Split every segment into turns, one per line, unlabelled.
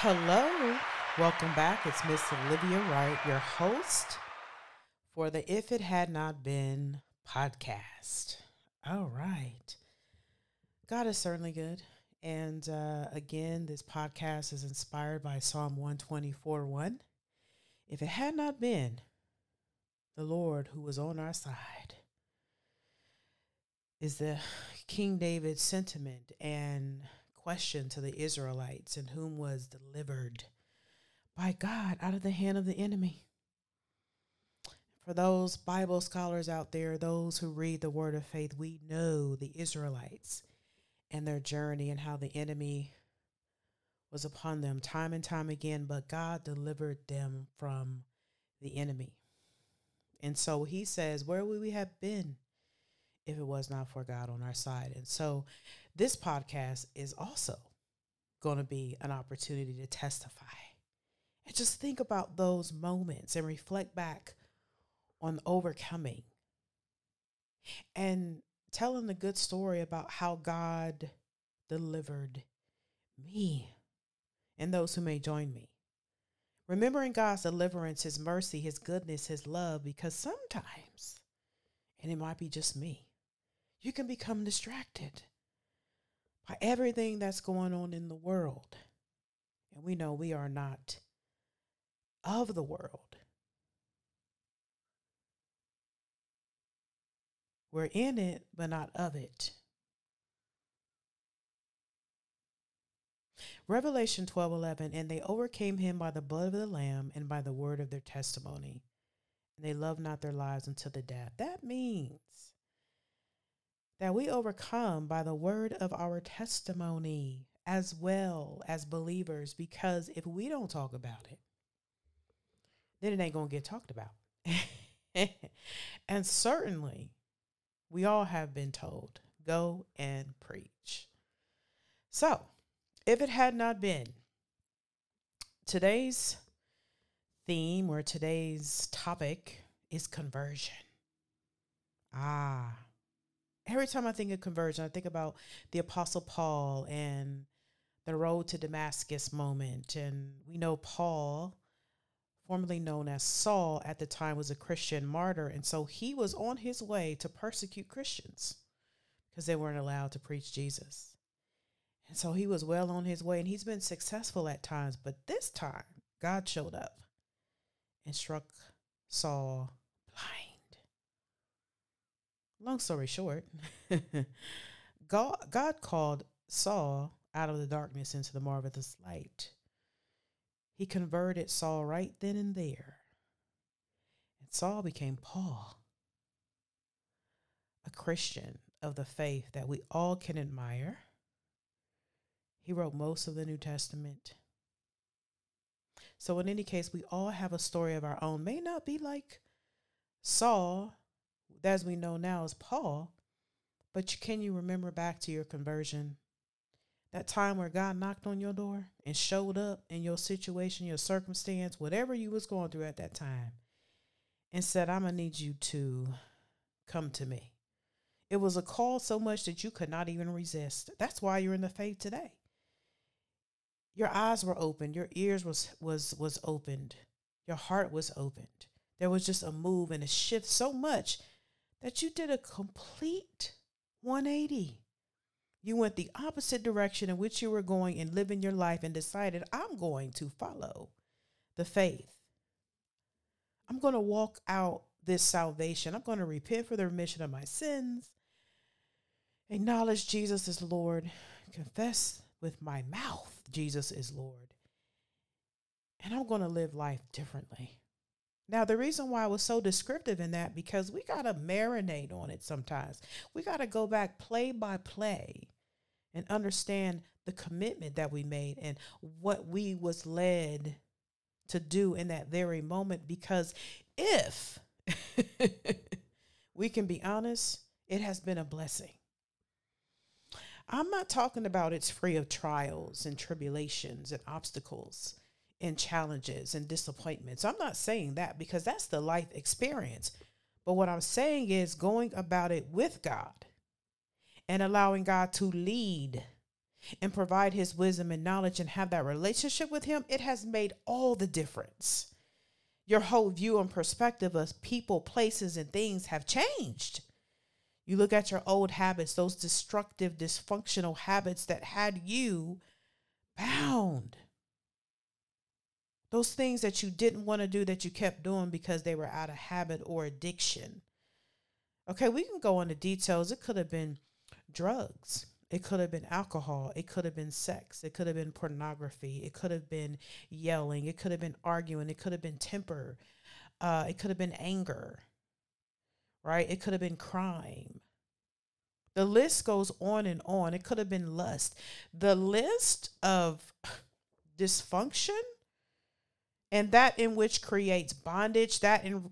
Hello, welcome back. It's Miss Olivia Wright, your host for the If It Had Not Been podcast. All right. God is certainly good. And uh, again, this podcast is inspired by Psalm 124 1. If it had not been the Lord who was on our side, is the King David sentiment and question to the Israelites, and whom was delivered by God out of the hand of the enemy. For those Bible scholars out there, those who read the word of faith, we know the Israelites and their journey and how the enemy was upon them time and time again, but God delivered them from the enemy. And so he says, Where would we have been if it was not for God on our side? And so this podcast is also going to be an opportunity to testify and just think about those moments and reflect back on overcoming and telling the good story about how God delivered me and those who may join me. Remembering God's deliverance, His mercy, His goodness, His love, because sometimes, and it might be just me, you can become distracted by everything that's going on in the world. And we know we are not of the world. We're in it, but not of it. Revelation 12 11, and they overcame him by the blood of the Lamb and by the word of their testimony. And they loved not their lives until the death. That means that we overcome by the word of our testimony as well as believers, because if we don't talk about it, then it ain't going to get talked about. and certainly, we all have been told go and preach. So, if it had not been today's theme or today's topic is conversion. Ah, every time I think of conversion, I think about the Apostle Paul and the road to Damascus moment. And we know Paul, formerly known as Saul at the time, was a Christian martyr. And so he was on his way to persecute Christians because they weren't allowed to preach Jesus. And so he was well on his way and he's been successful at times. But this time, God showed up and struck Saul long story short, God, God called Saul out of the darkness into the marvelous light. He converted Saul right then and there. And Saul became Paul, a Christian of the faith that we all can admire. He wrote most of the New Testament. So, in any case, we all have a story of our own. May not be like Saul as we know now is Paul. But can you remember back to your conversion? That time where God knocked on your door and showed up in your situation, your circumstance, whatever you was going through at that time, and said, I'm gonna need you to come to me. It was a call so much that you could not even resist. That's why you're in the faith today. Your eyes were opened, your ears was was was opened, your heart was opened. There was just a move and a shift so much that you did a complete 180. You went the opposite direction in which you were going and living your life and decided, I'm going to follow the faith. I'm going to walk out this salvation. I'm going to repent for the remission of my sins, acknowledge Jesus is Lord, confess with my mouth Jesus is Lord. And I'm going to live life differently. Now, the reason why I was so descriptive in that, because we got to marinate on it sometimes. We got to go back play by play and understand the commitment that we made and what we was led to do in that very moment. Because if we can be honest, it has been a blessing. I'm not talking about it's free of trials and tribulations and obstacles and challenges and disappointments. I'm not saying that because that's the life experience. But what I'm saying is going about it with God and allowing God to lead and provide his wisdom and knowledge and have that relationship with him, it has made all the difference. Your whole view and perspective of people, places, and things have changed. You look at your old habits, those destructive, dysfunctional habits that had you bound. Those things that you didn't want to do that you kept doing because they were out of habit or addiction. Okay, we can go into details. It could have been drugs. It could have been alcohol. It could have been sex. It could have been pornography. It could have been yelling. It could have been arguing. It could have been temper. Uh, it could have been anger, right? It could have been crime. The list goes on and on. It could have been lust. The list of dysfunction and that in which creates bondage, that in,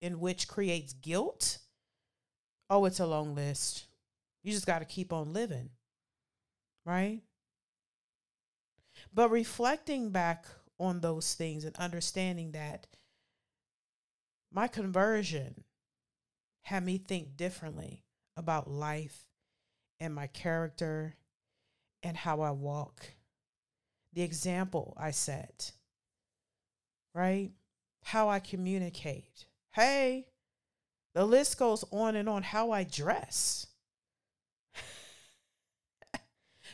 in which creates guilt. Oh, it's a long list. You just got to keep on living, right? But reflecting back on those things and understanding that my conversion had me think differently about life and my character and how I walk. The example I set, right? How I communicate. Hey, the list goes on and on. How I dress.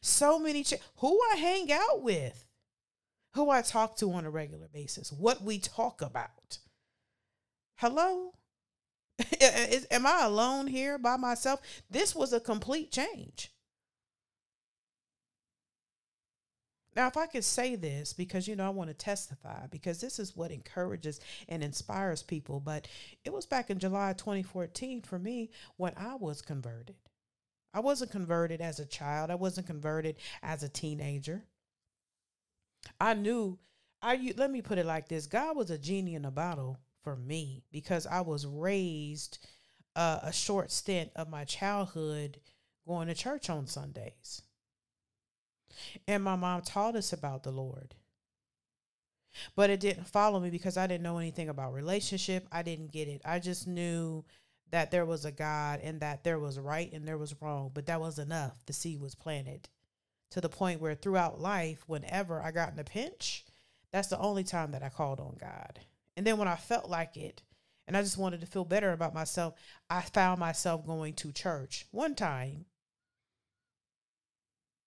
so many ch- who I hang out with, who I talk to on a regular basis, what we talk about. Hello? Am I alone here by myself? This was a complete change. Now, if I could say this, because you know, I want to testify, because this is what encourages and inspires people. But it was back in July 2014 for me when I was converted. I wasn't converted as a child. I wasn't converted as a teenager. I knew I let me put it like this. God was a genie in a bottle for me because I was raised uh, a short stint of my childhood going to church on Sundays. And my mom taught us about the Lord. But it didn't follow me because I didn't know anything about relationship. I didn't get it. I just knew that there was a God and that there was right and there was wrong, but that was enough. The seed was planted to the point where throughout life, whenever I got in a pinch, that's the only time that I called on God. And then when I felt like it, and I just wanted to feel better about myself, I found myself going to church one time,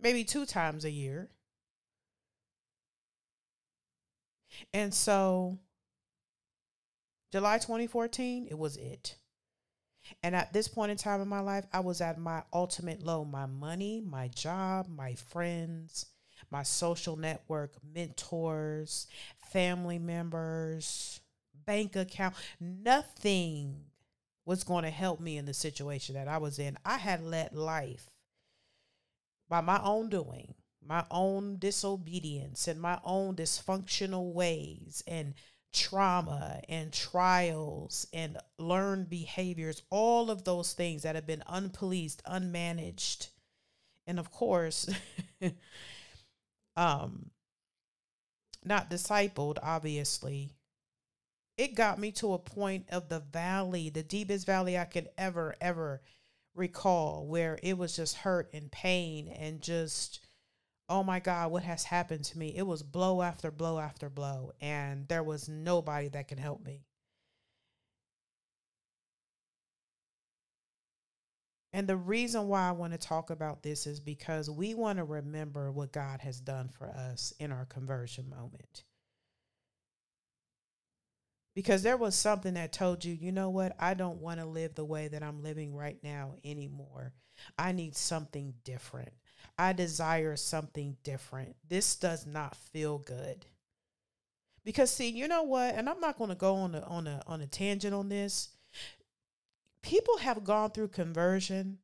maybe two times a year. And so, July 2014, it was it. And at this point in time in my life, I was at my ultimate low. My money, my job, my friends, my social network, mentors, family members, bank account, nothing was going to help me in the situation that I was in. I had let life, by my own doing, my own disobedience, and my own dysfunctional ways and trauma and trials and learned behaviors, all of those things that have been unpoliced, unmanaged, and of course, um, not discipled, obviously. It got me to a point of the valley, the deepest valley I could ever, ever recall, where it was just hurt and pain and just oh my God, what has happened to me? It was blow after blow after blow, and there was nobody that can help me. And the reason why I want to talk about this is because we want to remember what God has done for us in our conversion moment. Because there was something that told you, you know what? I don't want to live the way that I'm living right now anymore. I need something different. I desire something different. This does not feel good. Because see, you know what? And I'm not going to go on a on a on a tangent on this. People have gone through conversion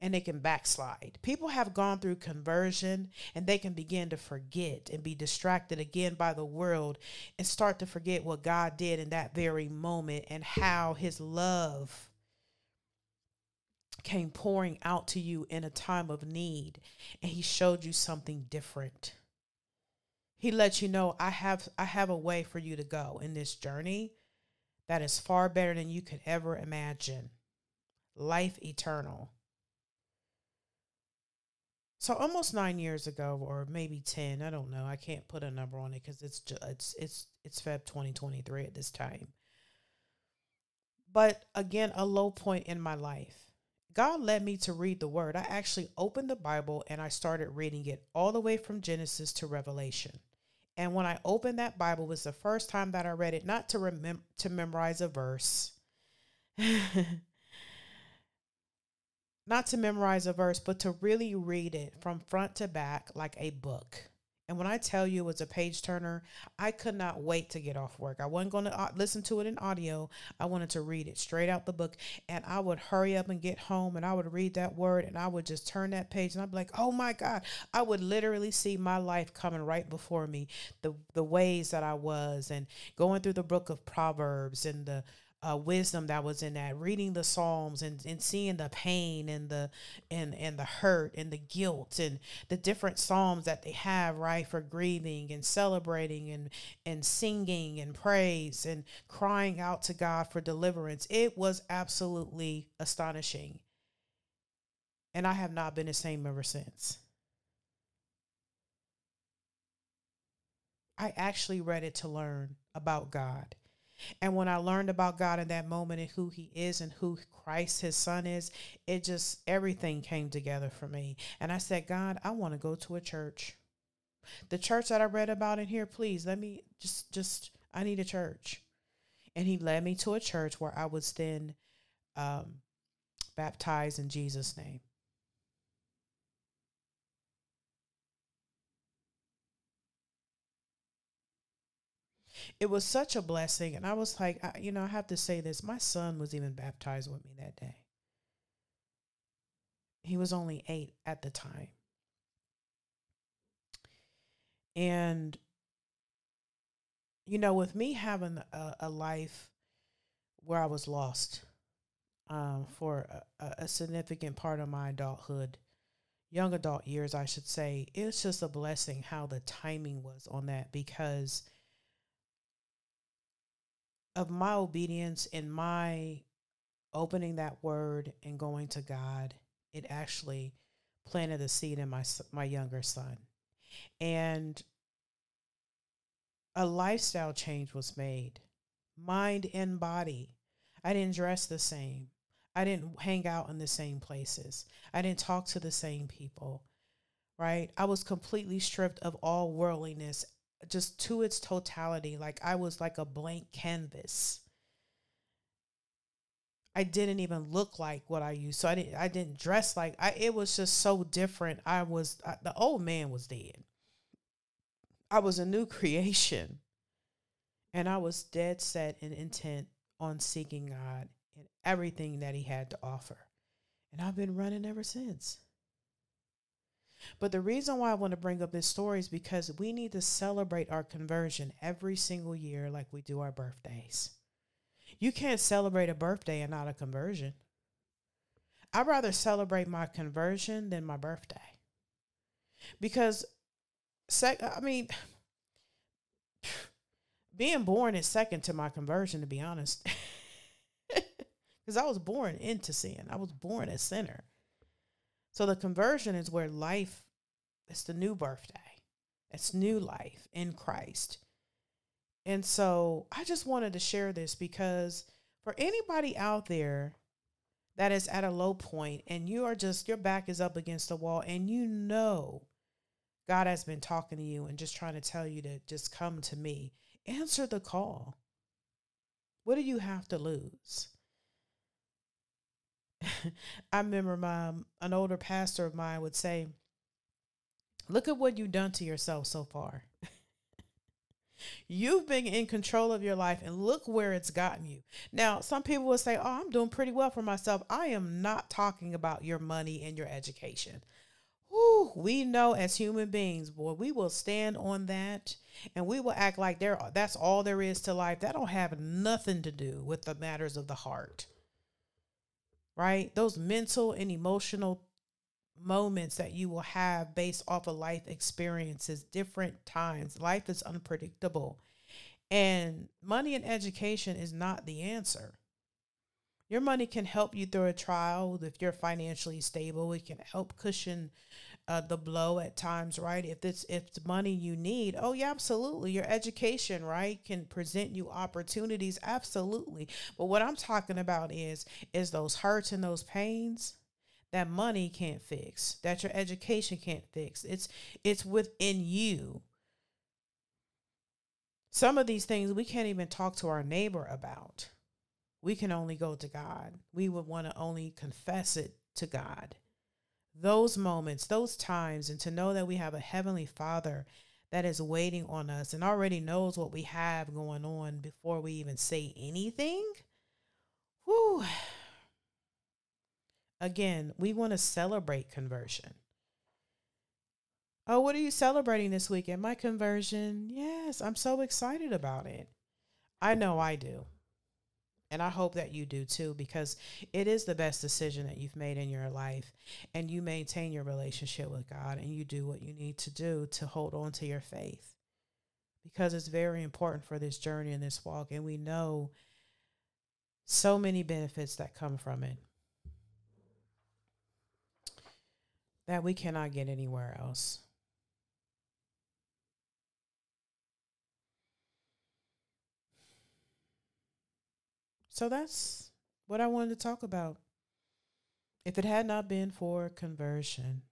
and they can backslide. People have gone through conversion and they can begin to forget and be distracted again by the world and start to forget what God did in that very moment and how his love came pouring out to you in a time of need. And he showed you something different. He let you know i have i have a way for you to go in this journey that is far better than you could ever imagine. Life eternal So almost nine years ago, or maybe ten, I don't know. I can't put a number on it because it's just, it's it's it's Feb twenty twenty three at this time. But again, a low point in my life. God led me to read the Word. I actually opened the Bible and I started reading it all the way from Genesis to Revelation. And when I opened that Bible, was the first time that I read it, not to remember to memorize a verse. not to memorize a verse, but to really read it from front to back like a book. And when I tell you it was a page turner, I could not wait to get off work. I wasn't going to uh, listen to it in audio. I wanted to read it straight out the book. And I would hurry up and get home and I would read that word and I would just turn that page and I'd be like, oh my God. I would literally see my life coming right before me, the, the ways that I was and going through the book of Proverbs and the uh, wisdom that was in that reading the psalms and, and seeing the pain and the and and the hurt and the guilt and the different psalms that they have right for grieving and celebrating and and singing and praise and crying out to god for deliverance. It was absolutely astonishing. And i have not been the same ever since. I actually read it to learn about god and when I learned about God in that moment and who He is and who Christ, His Son, is, it just everything came together for me. And I said, God, I want to go to a church. The church that I read about in here, please let me just, just, I need a church. And He led me to a church where I was then um, baptized in Jesus' name. It was such a blessing. And I was like, I, you know, I have to say this. My son was even baptized with me that day. He was only eight at the time. And, you know, with me having a, a life where I was lost um, for a, a significant part of my adulthood, young adult years, I should say, it's just a blessing how the timing was on that because of my obedience and my opening that word and going to God, it actually planted a seed in my my younger son. And a lifestyle change was made, mind and body. I didn't dress the same. I didn't hang out in the same places. I didn't talk to the same people. Right? I was completely stripped of all worldliness just to its totality. Like I was like a blank canvas. I didn't even look like what I used. So I didn't I didn't dress like I it was just so different. I was I, the old man was dead. I was a new creation. And I was dead set and intent on seeking God and everything that he had to offer. And I've been running ever since. But the reason why I want to bring up this story is because we need to celebrate our conversion every single year like we do our birthdays. You can't celebrate a birthday and not a conversion. I'd rather celebrate my conversion than my birthday. Because sec I mean being born is second to my conversion to be honest. Cuz I was born into sin. I was born a sinner. So the conversion is where life, it's the new birthday, it's new life in Christ. And so I just wanted to share this because for anybody out there that is at a low point and you are just, your back is up against the wall and you know God has been talking to you and just trying to tell you to just come to me, answer the call. What do you have to lose? I remember my an older pastor of mine would say, "Look at what you've done to yourself so far. You've been in control of your life, and look where it's gotten you." Now, some people will say, "Oh, I'm doing pretty well for myself." I am not talking about your money and your education. Whew, we know as human beings, boy, we will stand on that and we will act like there that's all there is to life. That don't have nothing to do with the matters of the heart right? Those mental and emotional moments that you will have based off of life experiences, different times. Life is unpredictable. And money and education is not the answer. Your money can help you through a trial if you're financially stable. It can help cushion uh, the blow at times, right? If it's if it's money you need, oh yeah, absolutely. Your education, right, can present you opportunities, absolutely. But what I'm talking about is is those hurts and those pains that money can't fix, that your education can't fix. It's it's within you. Some of these things we can't even talk to our neighbor about. We can only go to God. We would want to only confess it to God those moments, those times, and to know that we have a Heavenly Father that is waiting on us and already knows what we have going on before we even say anything. Whew. Again, we want to celebrate conversion. Oh, what are you celebrating this weekend? My conversion. Yes, I'm so excited about it. I know I do. And I hope that you do too, because it is the best decision that you've made in your life. And you maintain your relationship with God and you do what you need to do to hold on to your faith. Because it's very important for this journey and this walk. And we know so many benefits that come from it that we cannot get anywhere else. So that's what I wanted to talk about. If it had not been for conversion,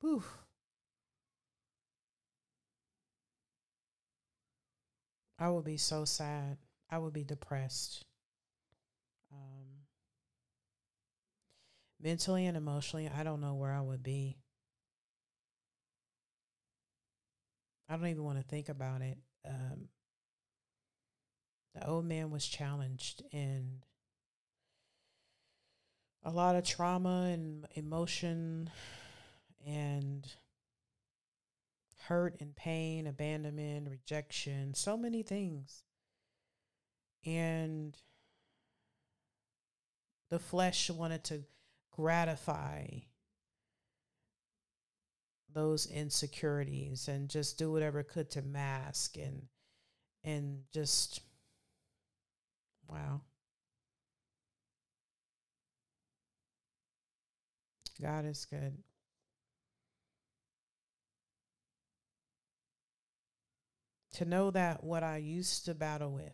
whew, I would be so sad. I would be depressed. Mentally and emotionally, I don't know where I would be. I don't even want to think about it. Um, the old man was challenged and a lot of trauma and emotion and hurt and pain, abandonment, rejection, so many things. And the flesh wanted to gratify those insecurities and just do whatever it could to mask and and just Wow. God is good. To know that what I used to battle with,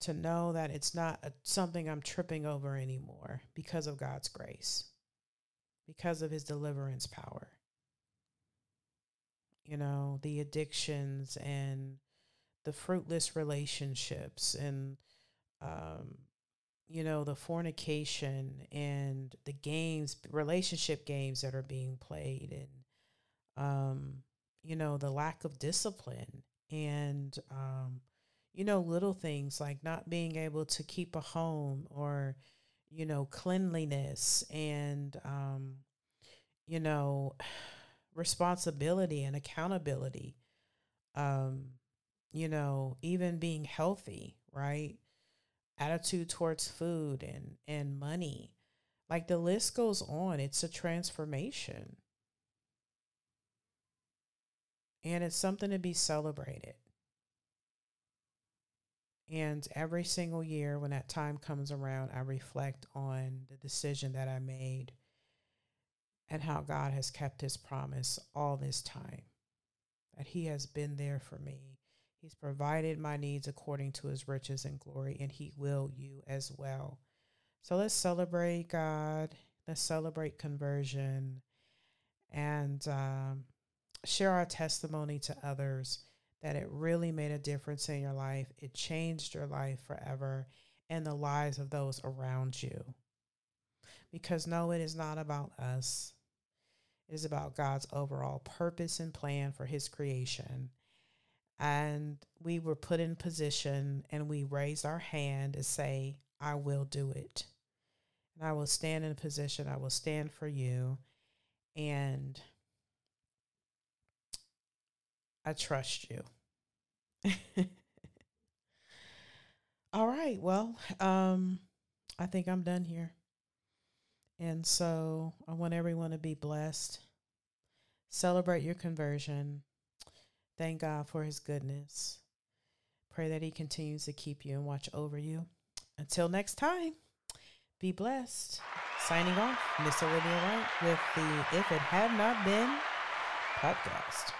to know that it's not a, something I'm tripping over anymore because of God's grace, because of his deliverance power. You know, the addictions and the fruitless relationships and um, you know the fornication and the games relationship games that are being played and um, you know the lack of discipline and um, you know little things like not being able to keep a home or you know cleanliness and um, you know responsibility and accountability um, you know, even being healthy, right? Attitude towards food and and money. Like the list goes on. It's a transformation. And it's something to be celebrated. And every single year, when that time comes around, I reflect on the decision that I made and how God has kept his promise all this time. That he has been there for me He's provided my needs according to his riches and glory, and he will you as well. So let's celebrate God. Let's celebrate conversion and um, share our testimony to others that it really made a difference in your life. It changed your life forever and the lives of those around you. Because no, it is not about us. It is about God's overall purpose and plan for his creation and we were put in position and we raised our hand to say, I will do it. And I will stand in position, I will stand for you. And I trust you. All right. Well, um, I think I'm done here. And so I want everyone to be blessed. Celebrate your conversion Thank God for his goodness. Pray that he continues to keep you and watch over you. Until next time, Be blessed. Signing off, Miss Olivia Wright with the If It Had Not Been podcast.